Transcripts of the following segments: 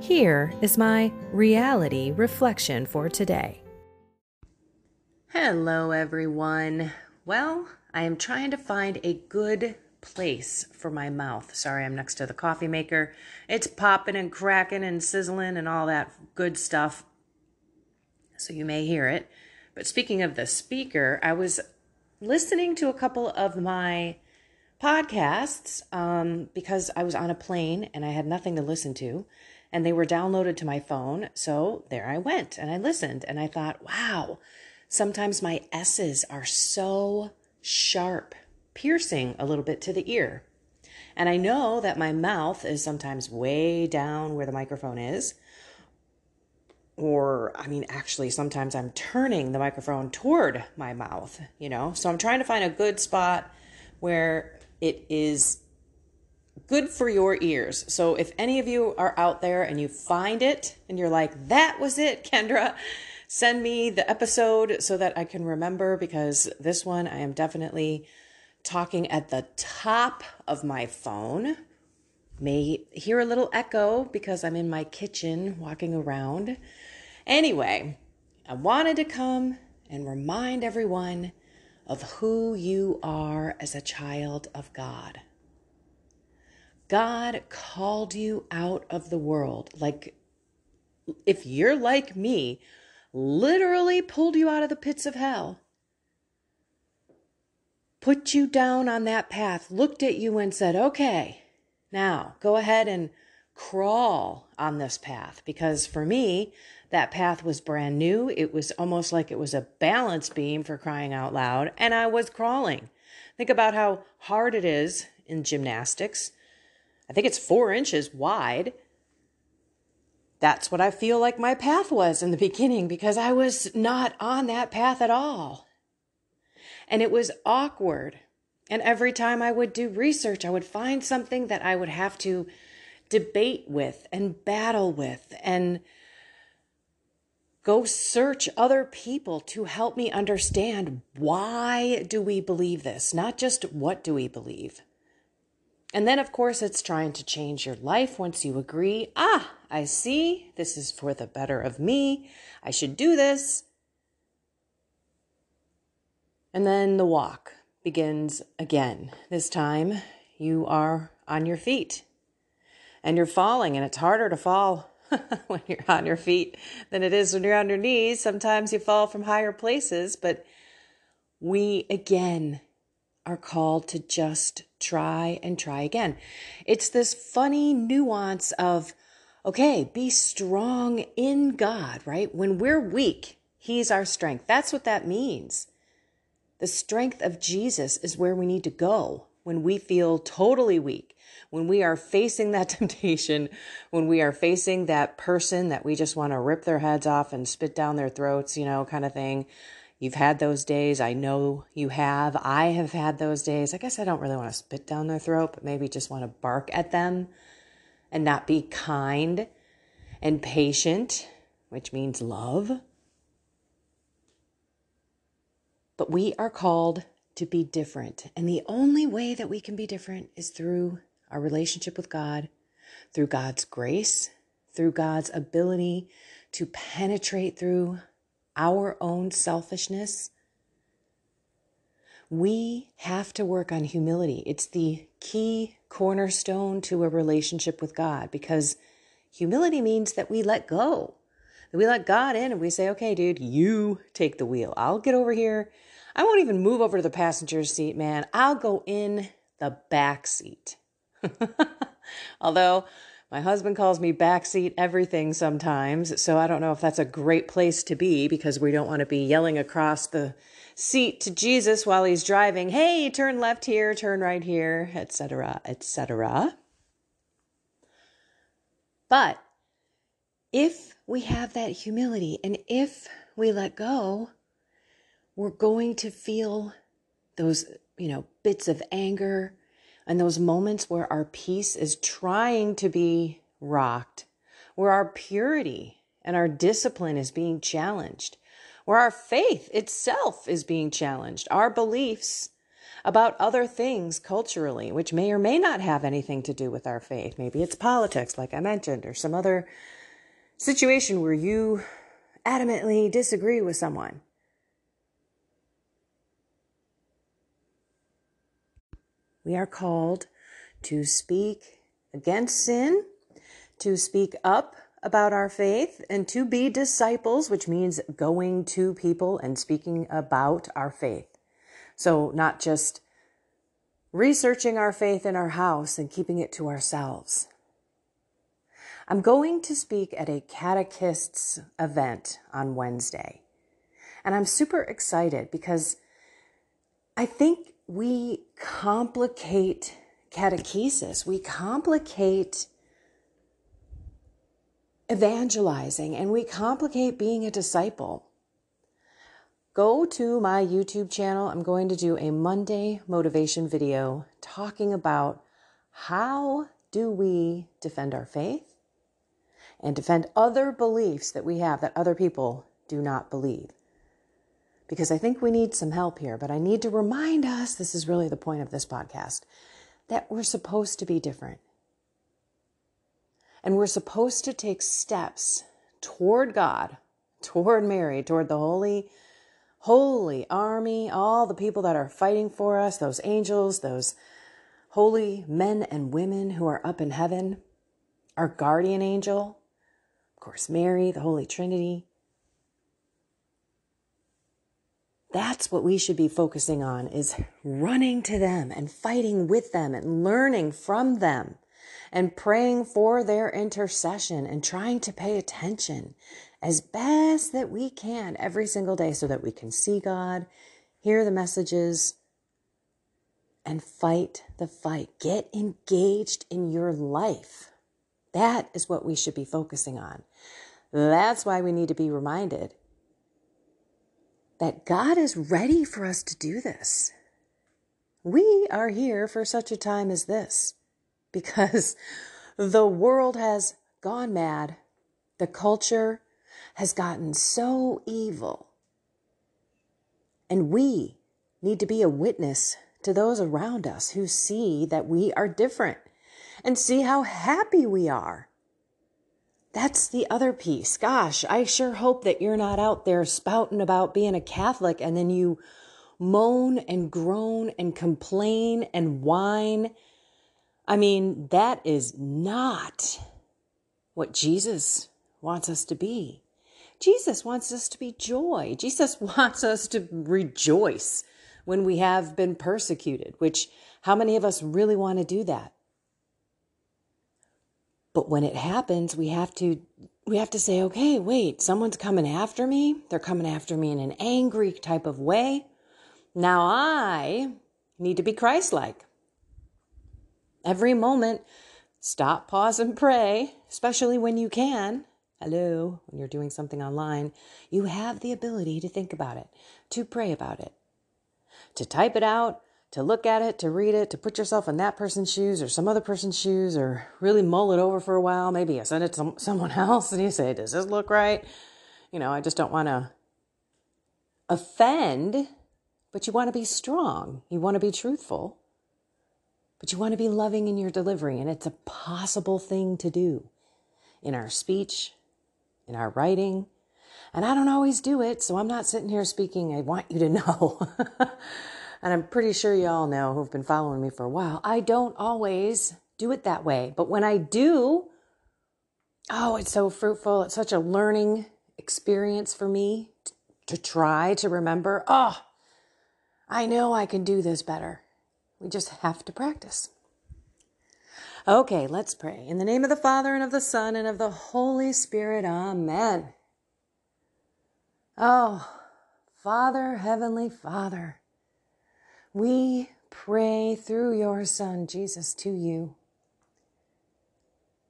Here is my reality reflection for today. Hello, everyone. Well, I am trying to find a good place for my mouth. Sorry, I'm next to the coffee maker. It's popping and cracking and sizzling and all that good stuff. So you may hear it. But speaking of the speaker, I was listening to a couple of my podcasts um, because I was on a plane and I had nothing to listen to and they were downloaded to my phone. So there I went and I listened and I thought, wow, sometimes my S's are so sharp, piercing a little bit to the ear. And I know that my mouth is sometimes way down where the microphone is. Or, I mean, actually, sometimes I'm turning the microphone toward my mouth, you know? So I'm trying to find a good spot where it is good for your ears. So if any of you are out there and you find it and you're like, that was it, Kendra, send me the episode so that I can remember because this one I am definitely talking at the top of my phone. May hear a little echo because I'm in my kitchen walking around. Anyway, I wanted to come and remind everyone of who you are as a child of God. God called you out of the world. Like, if you're like me, literally pulled you out of the pits of hell, put you down on that path, looked at you and said, okay, now go ahead and crawl on this path. Because for me, that path was brand new. It was almost like it was a balance beam for crying out loud, and I was crawling. Think about how hard it is in gymnastics I think it's four inches wide. That's what I feel like my path was in the beginning because I was not on that path at all. And it was awkward. And every time I would do research, I would find something that I would have to debate with and battle with and go search other people to help me understand why do we believe this not just what do we believe and then, of course, it's trying to change your life once you agree, ah, I see, this is for the better of me, I should do this. And then the walk begins again. This time you are on your feet and you're falling, and it's harder to fall when you're on your feet than it is when you're on your knees. Sometimes you fall from higher places, but we again are called to just try and try again. It's this funny nuance of, okay, be strong in God, right? When we're weak, He's our strength. That's what that means. The strength of Jesus is where we need to go when we feel totally weak, when we are facing that temptation, when we are facing that person that we just want to rip their heads off and spit down their throats, you know, kind of thing. You've had those days. I know you have. I have had those days. I guess I don't really want to spit down their throat, but maybe just want to bark at them and not be kind and patient, which means love. But we are called to be different. And the only way that we can be different is through our relationship with God, through God's grace, through God's ability to penetrate through our own selfishness, we have to work on humility. It's the key cornerstone to a relationship with God because humility means that we let go, that we let God in and we say, okay, dude, you take the wheel. I'll get over here. I won't even move over to the passenger seat, man. I'll go in the back seat. Although my husband calls me backseat everything sometimes, so I don't know if that's a great place to be because we don't want to be yelling across the seat to Jesus while he's driving, "Hey, turn left here, turn right here," etc., etc. But if we have that humility and if we let go, we're going to feel those, you know, bits of anger, and those moments where our peace is trying to be rocked, where our purity and our discipline is being challenged, where our faith itself is being challenged, our beliefs about other things culturally, which may or may not have anything to do with our faith. Maybe it's politics, like I mentioned, or some other situation where you adamantly disagree with someone. We are called to speak against sin, to speak up about our faith, and to be disciples, which means going to people and speaking about our faith. So, not just researching our faith in our house and keeping it to ourselves. I'm going to speak at a catechists event on Wednesday. And I'm super excited because I think we complicate catechesis, we complicate evangelizing, and we complicate being a disciple. Go to my YouTube channel. I'm going to do a Monday motivation video talking about how do we defend our faith and defend other beliefs that we have that other people do not believe because I think we need some help here. But I need to remind us this is really the point of this podcast that we're supposed to be different. And we're supposed to take steps toward God, toward Mary, toward the holy, holy army, all the people that are fighting for us, those angels, those holy men and women who are up in heaven, our guardian angel, of course, Mary, the Holy Trinity. That's what we should be focusing on is running to them and fighting with them and learning from them and praying for their intercession and trying to pay attention as best that we can every single day so that we can see God, hear the messages, and fight the fight. Get engaged in your life. That is what we should be focusing on. That's why we need to be reminded that God is ready for us to do this. We are here for such a time as this because the world has gone mad. The culture has gotten so evil. And we need to be a witness to those around us who see that we are different and see how happy we are that's the other piece. Gosh, I sure hope that you're not out there spouting about being a Catholic and then you moan and groan and complain and whine. I mean, that is not what Jesus wants us to be. Jesus wants us to be joy. Jesus wants us to rejoice when we have been persecuted, which how many of us really want to do that? But when it happens, we have to we have to say, okay, wait, someone's coming after me. They're coming after me in an angry type of way. Now I need to be Christ like. Every moment, stop, pause, and pray, especially when you can. Hello, when you're doing something online, you have the ability to think about it, to pray about it, to type it out, to look at it, to read it, to put yourself in that person's shoes or some other person's shoes or really mull it over for a while. Maybe you send it to someone else and you say, Does this look right? You know, I just don't want to offend, but you want to be strong. You want to be truthful, but you want to be loving in your delivery. And it's a possible thing to do in our speech, in our writing. And I don't always do it, so I'm not sitting here speaking, I want you to know. and I'm pretty sure you all know who've been following me for a while, I don't always do it that way. But when I do, oh, it's so fruitful. It's such a learning experience for me t- to try to remember, oh, I know I can do this better. We just have to practice. Okay, let's pray. In the name of the Father and of the Son and of the Holy Spirit, Amen. Oh, Father, Heavenly Father, we pray through your Son, Jesus, to you.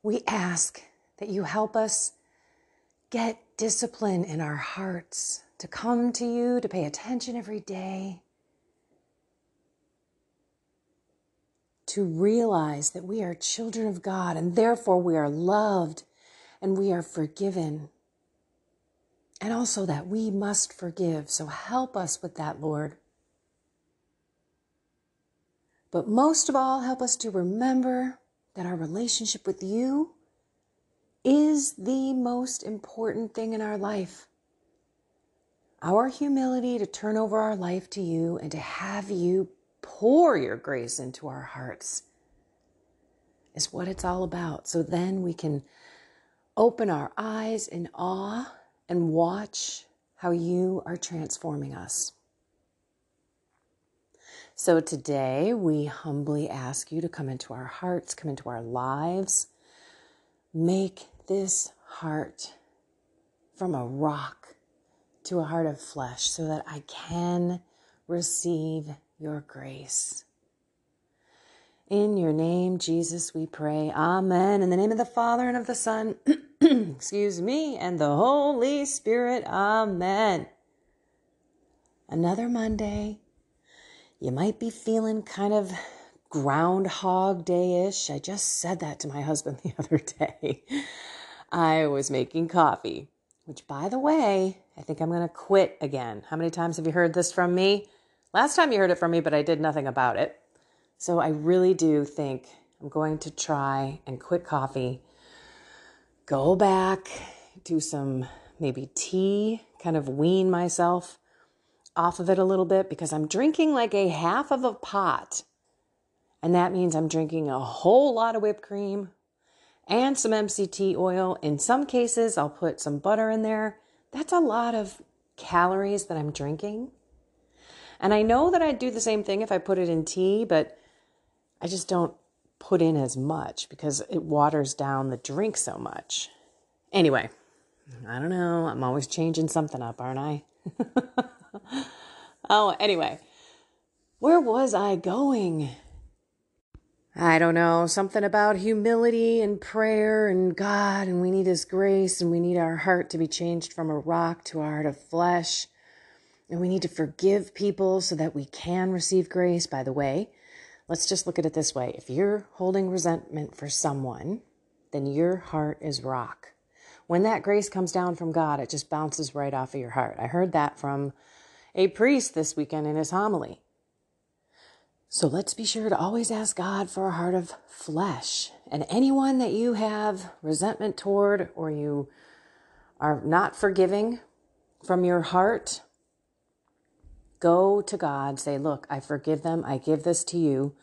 We ask that you help us get discipline in our hearts to come to you, to pay attention every day, to realize that we are children of God and therefore we are loved and we are forgiven. And also that we must forgive. So help us with that, Lord. But most of all, help us to remember that our relationship with you is the most important thing in our life. Our humility to turn over our life to you and to have you pour your grace into our hearts is what it's all about. So then we can open our eyes in awe and watch how you are transforming us. So today we humbly ask you to come into our hearts, come into our lives. Make this heart from a rock to a heart of flesh so that I can receive your grace. In your name, Jesus, we pray. Amen. In the name of the Father and of the Son, excuse me, and the Holy Spirit. Amen. Another Monday. You might be feeling kind of groundhog day ish. I just said that to my husband the other day. I was making coffee, which, by the way, I think I'm going to quit again. How many times have you heard this from me? Last time you heard it from me, but I did nothing about it. So I really do think I'm going to try and quit coffee, go back, do some maybe tea, kind of wean myself off of it a little bit because I'm drinking like a half of a pot. And that means I'm drinking a whole lot of whipped cream and some MCT oil. In some cases, I'll put some butter in there. That's a lot of calories that I'm drinking. And I know that I'd do the same thing if I put it in tea, but I just don't put in as much because it waters down the drink so much. Anyway, I don't know. I'm always changing something up, aren't I? oh, anyway, where was I going? I don't know, something about humility and prayer and God, and we need His grace, and we need our heart to be changed from a rock to a heart of flesh. And we need to forgive people so that we can receive grace. By the way, let's just look at it this way if you're holding resentment for someone, then your heart is rock. When that grace comes down from God, it just bounces right off of your heart. I heard that from a priest this weekend in his homily. So let's be sure to always ask God for a heart of flesh. And anyone that you have resentment toward or you are not forgiving from your heart, Go to God, say, Look, I forgive them. I give this to you.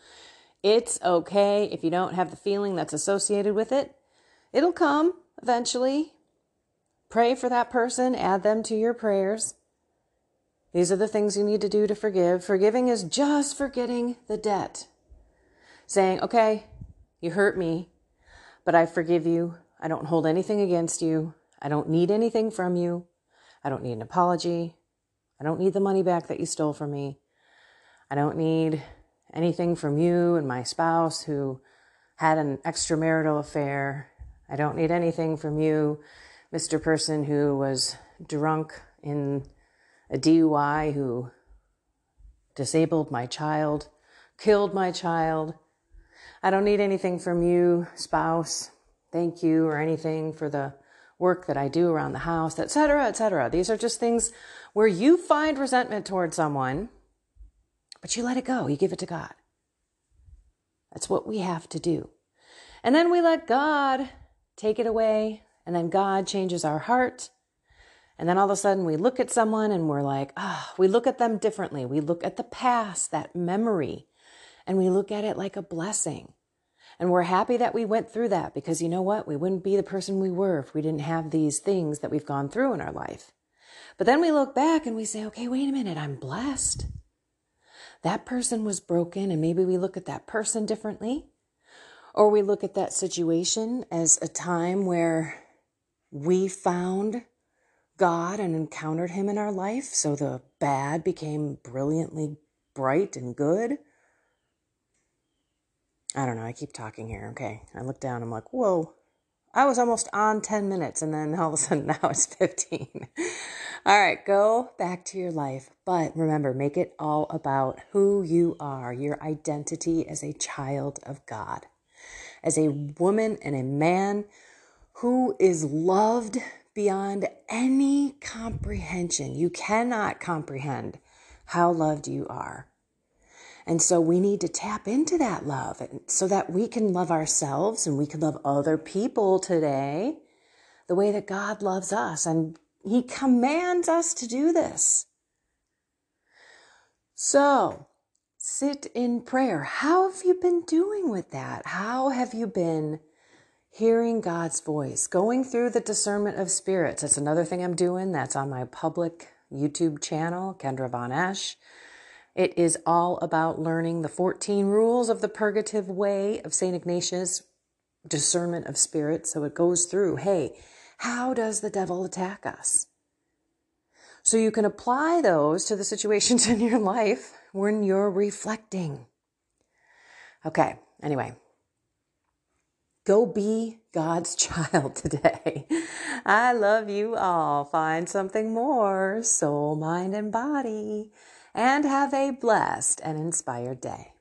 It's okay if you don't have the feeling that's associated with it. It'll come eventually. Pray for that person, add them to your prayers. These are the things you need to do to forgive. Forgiving is just forgetting the debt. Saying, okay, you hurt me, but I forgive you. I don't hold anything against you. I don't need anything from you. I don't need an apology. I don't need the money back that you stole from me. I don't need anything from you and my spouse who had an extramarital affair. I don't need anything from you, Mr. Person who was drunk in a DUI, who disabled my child, killed my child. I don't need anything from you, spouse. Thank you or anything for the work that I do around the house, etc., etc. These are just things where you find resentment towards someone, but you let it go. You give it to God. That's what we have to do. And then we let God take it away, and then God changes our heart. And then all of a sudden we look at someone and we're like, ah, oh, we look at them differently. We look at the past, that memory, and we look at it like a blessing. And we're happy that we went through that because you know what? We wouldn't be the person we were if we didn't have these things that we've gone through in our life. But then we look back and we say, okay, wait a minute, I'm blessed. That person was broken, and maybe we look at that person differently. Or we look at that situation as a time where we found God and encountered Him in our life. So the bad became brilliantly bright and good. I don't know. I keep talking here. Okay. I look down. I'm like, whoa. I was almost on 10 minutes and then all of a sudden now it's 15. all right. Go back to your life. But remember, make it all about who you are, your identity as a child of God, as a woman and a man who is loved beyond any comprehension. You cannot comprehend how loved you are. And so we need to tap into that love so that we can love ourselves and we can love other people today the way that God loves us. And He commands us to do this. So sit in prayer. How have you been doing with that? How have you been hearing God's voice, going through the discernment of spirits? That's another thing I'm doing. That's on my public YouTube channel, Kendra Von. It is all about learning the 14 rules of the purgative way of St. Ignatius, discernment of spirits. So it goes through hey, how does the devil attack us? So you can apply those to the situations in your life when you're reflecting. Okay, anyway, go be God's child today. I love you all. Find something more soul, mind, and body and have a blessed and inspired day.